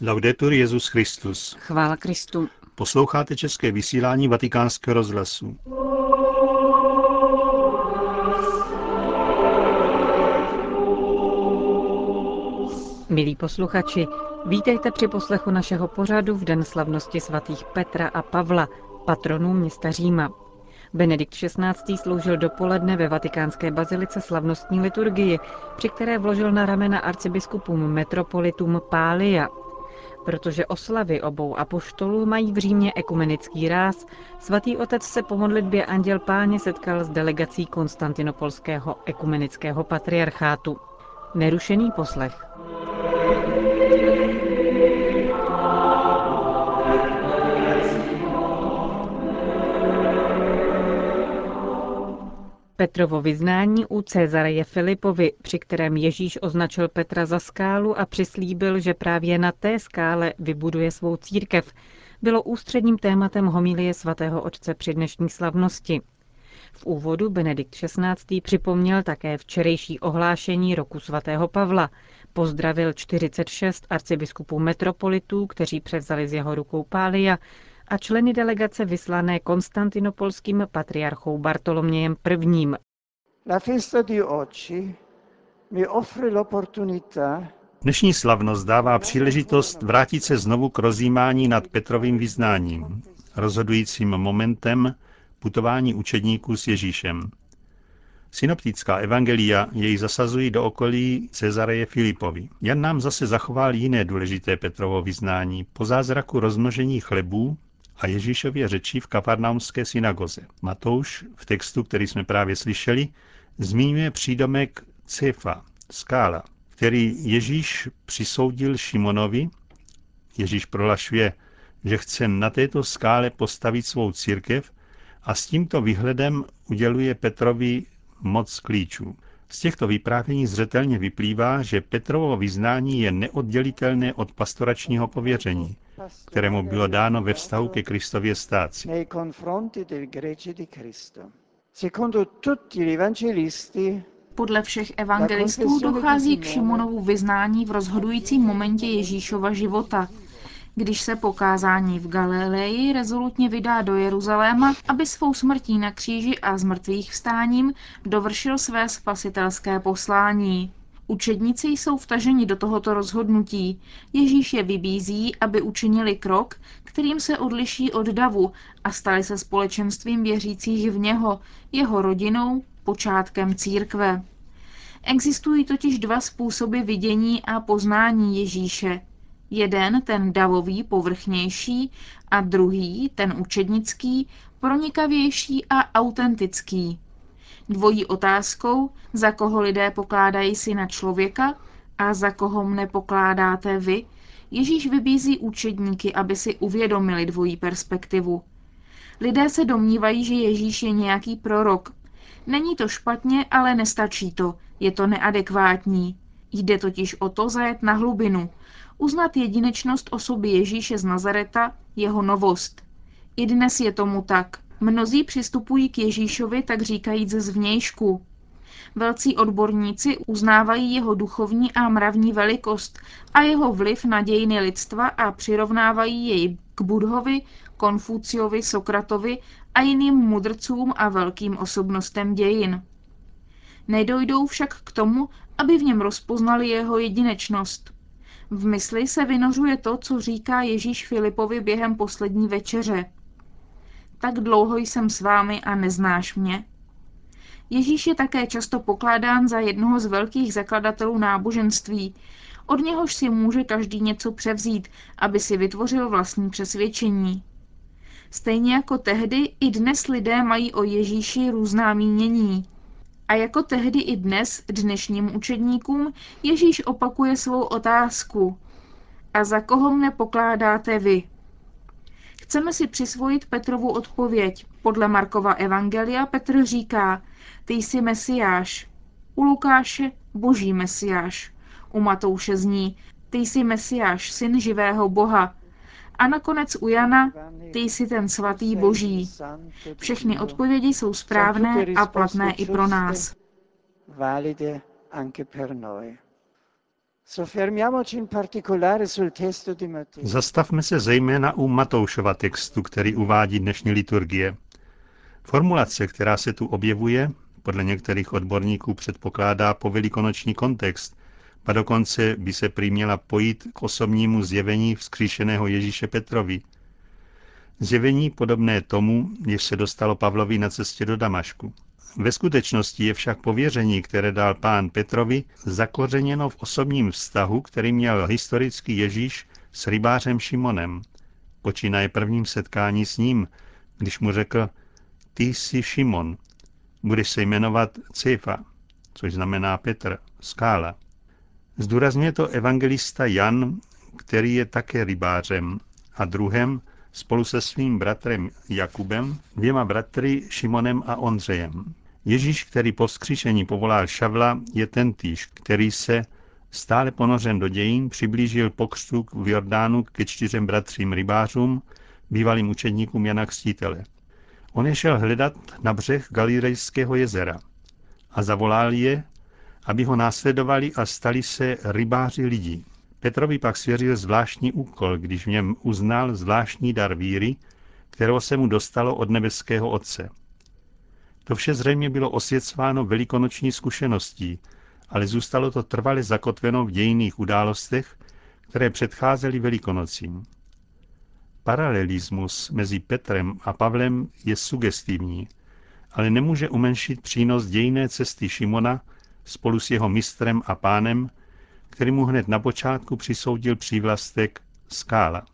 Laudetur Jezus Christus. Chvála Kristu. Posloucháte české vysílání Vatikánského rozhlasu. Milí posluchači, vítejte při poslechu našeho pořadu v den slavnosti svatých Petra a Pavla, patronů města Říma. Benedikt XVI. sloužil dopoledne ve vatikánské bazilice slavnostní liturgii, při které vložil na ramena arcibiskupům metropolitum Pália. Protože oslavy obou apoštolů mají v Římě ekumenický ráz, svatý otec se po modlitbě Anděl Páně setkal s delegací konstantinopolského ekumenického patriarchátu. Nerušený poslech. Petrovo vyznání u Cezareje Filipovi, při kterém Ježíš označil Petra za skálu a přislíbil, že právě na té skále vybuduje svou církev, bylo ústředním tématem homilie svatého otce při dnešní slavnosti. V úvodu Benedikt XVI. připomněl také včerejší ohlášení roku svatého Pavla, pozdravil 46 arcibiskupů metropolitů, kteří převzali z jeho rukou Pália a členy delegace vyslané konstantinopolským patriarchou Bartolomějem I. Dnešní slavnost dává příležitost vrátit se znovu k rozjímání nad Petrovým vyznáním, rozhodujícím momentem putování učedníků s Ježíšem. Synoptická evangelia jej zasazují do okolí Cezareje Filipovi. Jan nám zase zachoval jiné důležité Petrovo vyznání po zázraku rozmnožení chlebů a Ježíšově řečí v kafarnaumské synagoze. Matouš v textu, který jsme právě slyšeli, zmiňuje přídomek Cefa, skála, který Ježíš přisoudil Šimonovi. Ježíš prohlašuje, že chce na této skále postavit svou církev a s tímto výhledem uděluje Petrovi moc klíčů. Z těchto vyprávění zřetelně vyplývá, že Petrovo vyznání je neoddělitelné od pastoračního pověření, kterému bylo dáno ve vztahu ke Kristově stáci. Podle všech evangelistů dochází k Šimonovu vyznání v rozhodujícím momentě Ježíšova života, když se po kázání v Galileji rezolutně vydá do Jeruzaléma, aby svou smrtí na kříži a zmrtvých vstáním dovršil své spasitelské poslání. Učedníci jsou vtaženi do tohoto rozhodnutí. Ježíš je vybízí, aby učinili krok, kterým se odliší od davu a stali se společenstvím věřících v něho, jeho rodinou, počátkem církve. Existují totiž dva způsoby vidění a poznání Ježíše. Jeden, ten davový, povrchnější, a druhý, ten učednický, pronikavější a autentický. Dvojí otázkou, za koho lidé pokládají syna člověka a za koho mne pokládáte vy, Ježíš vybízí učedníky, aby si uvědomili dvojí perspektivu. Lidé se domnívají, že Ježíš je nějaký prorok. Není to špatně, ale nestačí to. Je to neadekvátní. Jde totiž o to zajet na hlubinu, uznat jedinečnost osoby Ježíše z Nazareta, jeho novost. I dnes je tomu tak. Mnozí přistupují k Ježíšovi tak říkajíc zvnějšku. Velcí odborníci uznávají jeho duchovní a mravní velikost a jeho vliv na dějiny lidstva a přirovnávají jej k Budhovi, Konfuciovi, Sokratovi a jiným mudrcům a velkým osobnostem dějin. Nedojdou však k tomu, aby v něm rozpoznali jeho jedinečnost. V mysli se vynořuje to, co říká Ježíš Filipovi během poslední večeře. Tak dlouho jsem s vámi a neznáš mě. Ježíš je také často pokládán za jednoho z velkých zakladatelů náboženství, od něhož si může každý něco převzít, aby si vytvořil vlastní přesvědčení. Stejně jako tehdy, i dnes lidé mají o Ježíši různá mínění. A jako tehdy i dnes dnešním učedníkům Ježíš opakuje svou otázku. A za koho mne pokládáte vy? Chceme si přisvojit Petrovu odpověď. Podle Markova Evangelia Petr říká, ty jsi mesiáš. U Lukáše boží mesiáš. U Matouše zní, ty jsi mesiáš, syn živého Boha. A nakonec u Jana, ty jsi ten svatý boží. Všechny odpovědi jsou správné a platné i pro nás. Zastavme se zejména u Matoušova textu, který uvádí dnešní liturgie. Formulace, která se tu objevuje, podle některých odborníků předpokládá povelikonoční kontext, a dokonce by se prý měla pojít k osobnímu zjevení vzkříšeného Ježíše Petrovi. Zjevení podobné tomu, jež se dostalo Pavlovi na cestě do Damašku. Ve skutečnosti je však pověření, které dal pán Petrovi, zakořeněno v osobním vztahu, který měl historický Ježíš s rybářem Šimonem. Počínaje prvním setkání s ním, když mu řekl, ty jsi Šimon, budeš se jmenovat Cefa, což znamená Petr, skála. Zdůrazňuje to evangelista Jan, který je také rybářem a druhem spolu se svým bratrem Jakubem, dvěma bratry Šimonem a Ondřejem. Ježíš, který po vzkříšení povolal Šavla, je ten týž, který se, stále ponořen do dějin, přiblížil pokřtu v Jordánu ke čtyřem bratřím rybářům, bývalým učedníkům Jana Kstítele. On je šel hledat na břeh Galilejského jezera a zavolal je, aby ho následovali a stali se rybáři lidí. Petrovi pak svěřil zvláštní úkol, když v něm uznal zvláštní dar víry, kterou se mu dostalo od nebeského Otce. To vše zřejmě bylo osvěcováno velikonoční zkušeností, ale zůstalo to trvale zakotveno v dějinných událostech, které předcházely velikonocím. Paralelismus mezi Petrem a Pavlem je sugestivní, ale nemůže umenšit přínos dějné cesty Šimona spolu s jeho mistrem a pánem, který mu hned na počátku přisoudil přívlastek skála,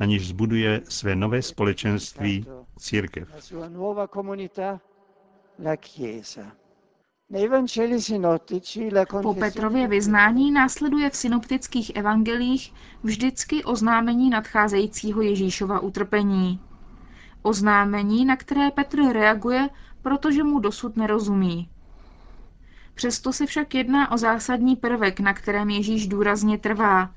na níž zbuduje své nové společenství církev. Po Petrově vyznání následuje v synoptických evangelích vždycky oznámení nadcházejícího Ježíšova utrpení. Oznámení, na které Petr reaguje, protože mu dosud nerozumí. Přesto se však jedná o zásadní prvek, na kterém Ježíš důrazně trvá.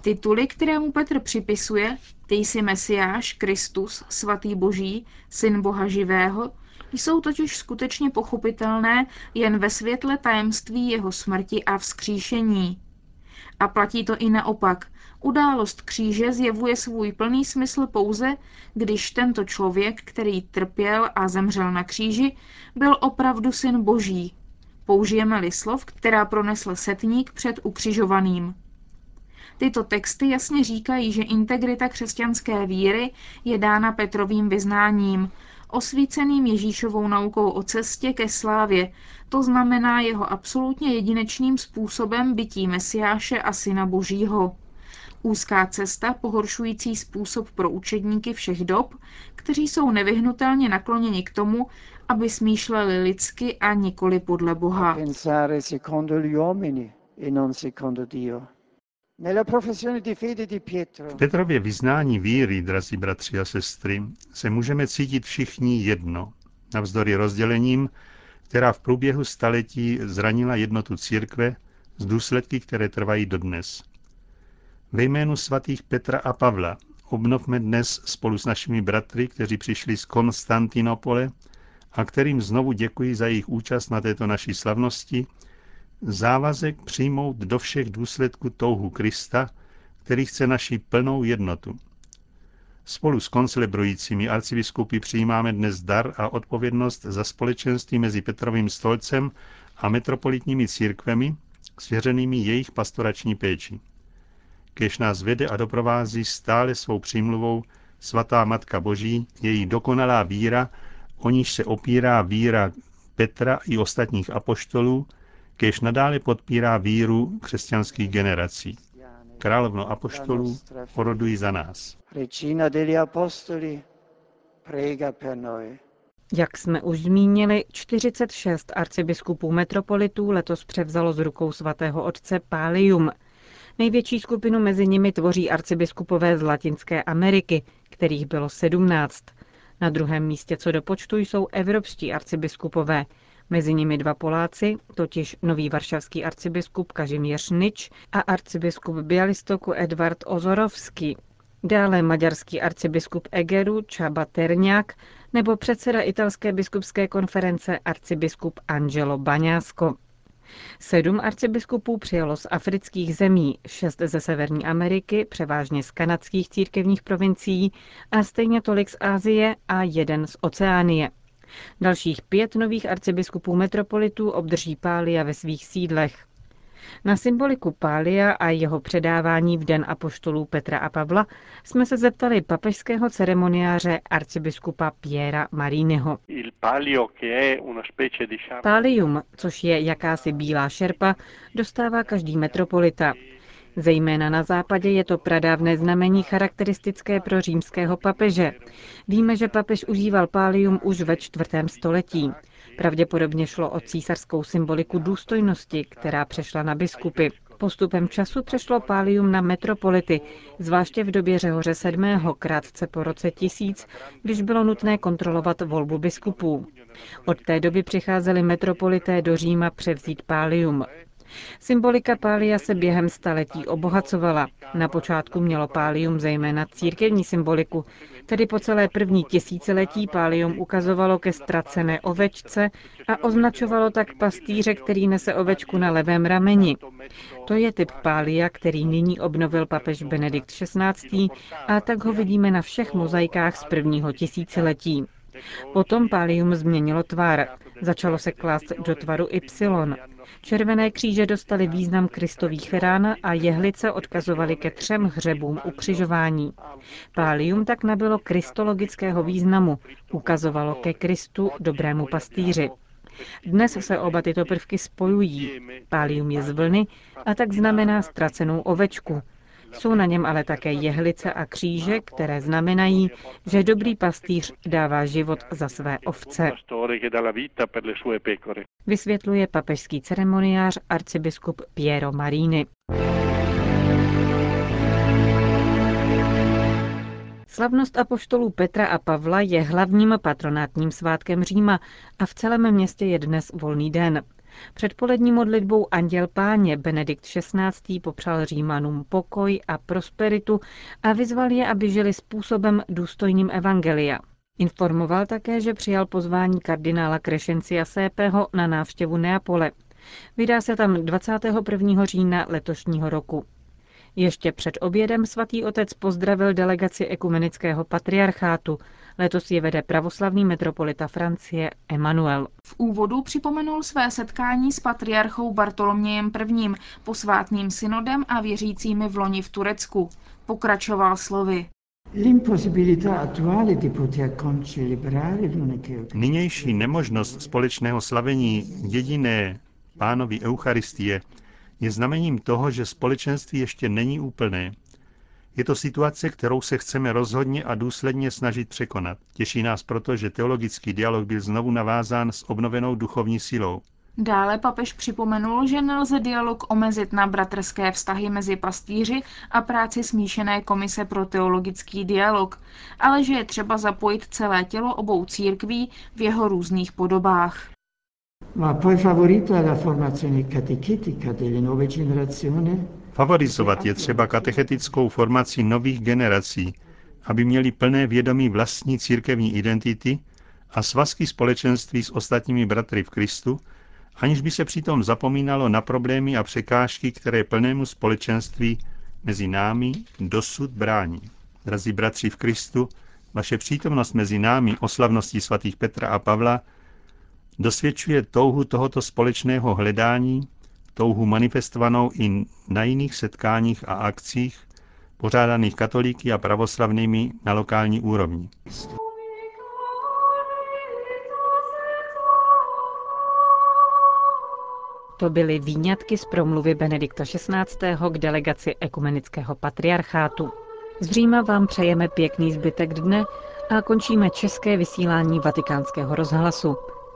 Tituly, které mu Petr připisuje, ty jsi Mesiáš, Kristus, svatý Boží, syn Boha živého, jsou totiž skutečně pochopitelné jen ve světle tajemství jeho smrti a vzkříšení. A platí to i naopak. Událost kříže zjevuje svůj plný smysl pouze, když tento člověk, který trpěl a zemřel na kříži, byl opravdu syn Boží, Použijeme-li slov, která pronesl setník před ukřižovaným. Tyto texty jasně říkají, že integrita křesťanské víry je dána Petrovým vyznáním, osvíceným Ježíšovou naukou o cestě ke slávě, to znamená jeho absolutně jedinečným způsobem bytí Mesiáše a Syna Božího. Úzká cesta, pohoršující způsob pro učedníky všech dob, kteří jsou nevyhnutelně nakloněni k tomu, aby smýšleli lidsky a nikoli podle Boha. E v Petrově vyznání víry, drazí bratři a sestry, se můžeme cítit všichni jedno, navzdory rozdělením, která v průběhu staletí zranila jednotu církve z důsledky, které trvají dodnes. Ve jménu svatých Petra a Pavla obnovme dnes spolu s našimi bratry, kteří přišli z Konstantinopole, a kterým znovu děkuji za jejich účast na této naší slavnosti, závazek přijmout do všech důsledků touhu Krista, který chce naši plnou jednotu. Spolu s koncelebrujícími arcibiskupy přijímáme dnes dar a odpovědnost za společenství mezi Petrovým stolcem a metropolitními církvemi, svěřenými jejich pastorační péči. Kež nás vede a doprovází stále svou přímluvou svatá Matka Boží, její dokonalá víra o níž se opírá víra Petra i ostatních apoštolů, kež nadále podpírá víru křesťanských generací. Královno apoštolů, poroduj za nás. Jak jsme už zmínili, 46 arcibiskupů metropolitů letos převzalo z rukou svatého otce Pálium. Největší skupinu mezi nimi tvoří arcibiskupové z Latinské Ameriky, kterých bylo 17. Na druhém místě co do počtu jsou evropští arcibiskupové, mezi nimi dva Poláci, totiž nový varšavský arcibiskup Kažimíř Nič a arcibiskup Bialystoku Edvard Ozorovský. Dále maďarský arcibiskup Egeru Čaba Terňák nebo předseda italské biskupské konference arcibiskup Angelo Baňásko. Sedm arcibiskupů přijalo z afrických zemí, šest ze Severní Ameriky, převážně z kanadských církevních provincií a stejně tolik z Ázie a jeden z Oceánie. Dalších pět nových arcibiskupů metropolitů obdrží pália ve svých sídlech. Na symboliku Pália a jeho předávání v den apoštolů Petra a Pavla jsme se zeptali papežského ceremoniáře arcibiskupa Piera Mariniho. Pálium, což je jakási bílá šerpa, dostává každý metropolita. Zejména na západě je to pradávné znamení charakteristické pro římského papeže. Víme, že papež užíval pálium už ve čtvrtém století. Pravděpodobně šlo o císařskou symboliku důstojnosti, která přešla na biskupy. Postupem času přešlo pálium na metropolity, zvláště v době Řehoře VII. krátce po roce 1000, když bylo nutné kontrolovat volbu biskupů. Od té doby přicházeli metropolité do Říma převzít pálium. Symbolika pália se během staletí obohacovala. Na počátku mělo pálium zejména církevní symboliku, tedy po celé první tisíciletí pálium ukazovalo ke ztracené ovečce a označovalo tak pastýře, který nese ovečku na levém rameni. To je typ pália, který nyní obnovil papež Benedikt XVI. a tak ho vidíme na všech mozaikách z prvního tisíciletí. Potom pálium změnilo tvar. Začalo se klást do tvaru Y. Červené kříže dostaly význam kristových rán a jehlice odkazovaly ke třem hřebům ukřižování. Pálium tak nabylo kristologického významu, ukazovalo ke Kristu, dobrému pastýři. Dnes se oba tyto prvky spojují. Pálium je z vlny a tak znamená ztracenou ovečku, jsou na něm ale také jehlice a kříže, které znamenají, že dobrý pastýř dává život za své ovce. Vysvětluje papežský ceremoniář arcibiskup Piero Marini. Slavnost apoštolů Petra a Pavla je hlavním patronátním svátkem Říma a v celém městě je dnes volný den. Před polední modlitbou Anděl Páně Benedikt XVI. popřál Římanům pokoj a prosperitu a vyzval je, aby žili způsobem důstojným evangelia. Informoval také, že přijal pozvání kardinála Krešencia Sépého na návštěvu Neapole. Vydá se tam 21. října letošního roku. Ještě před obědem svatý otec pozdravil delegaci ekumenického patriarchátu. Letos je vede pravoslavný metropolita Francie Emanuel. V úvodu připomenul své setkání s patriarchou Bartolomějem I. posvátným synodem a věřícími v loni v Turecku. Pokračoval slovy. Nynější nemožnost společného slavení jediné pánovi Eucharistie je znamením toho, že společenství ještě není úplné. Je to situace, kterou se chceme rozhodně a důsledně snažit překonat. Těší nás proto, že teologický dialog byl znovu navázán s obnovenou duchovní silou. Dále papež připomenul, že nelze dialog omezit na bratrské vztahy mezi pastýři a práci smíšené komise pro teologický dialog, ale že je třeba zapojit celé tělo obou církví v jeho různých podobách. Favorizovat je třeba katechetickou formaci nových generací, aby měli plné vědomí vlastní církevní identity a svazky společenství s ostatními bratry v Kristu, aniž by se přitom zapomínalo na problémy a překážky, které plnému společenství mezi námi dosud brání. Drazí bratři v Kristu, vaše přítomnost mezi námi o slavnosti svatých Petra a Pavla dosvědčuje touhu tohoto společného hledání, touhu manifestovanou i na jiných setkáních a akcích, pořádaných katolíky a pravoslavnými na lokální úrovni. To byly výňatky z promluvy Benedikta XVI. k delegaci ekumenického patriarchátu. Z Říma vám přejeme pěkný zbytek dne a končíme české vysílání vatikánského rozhlasu.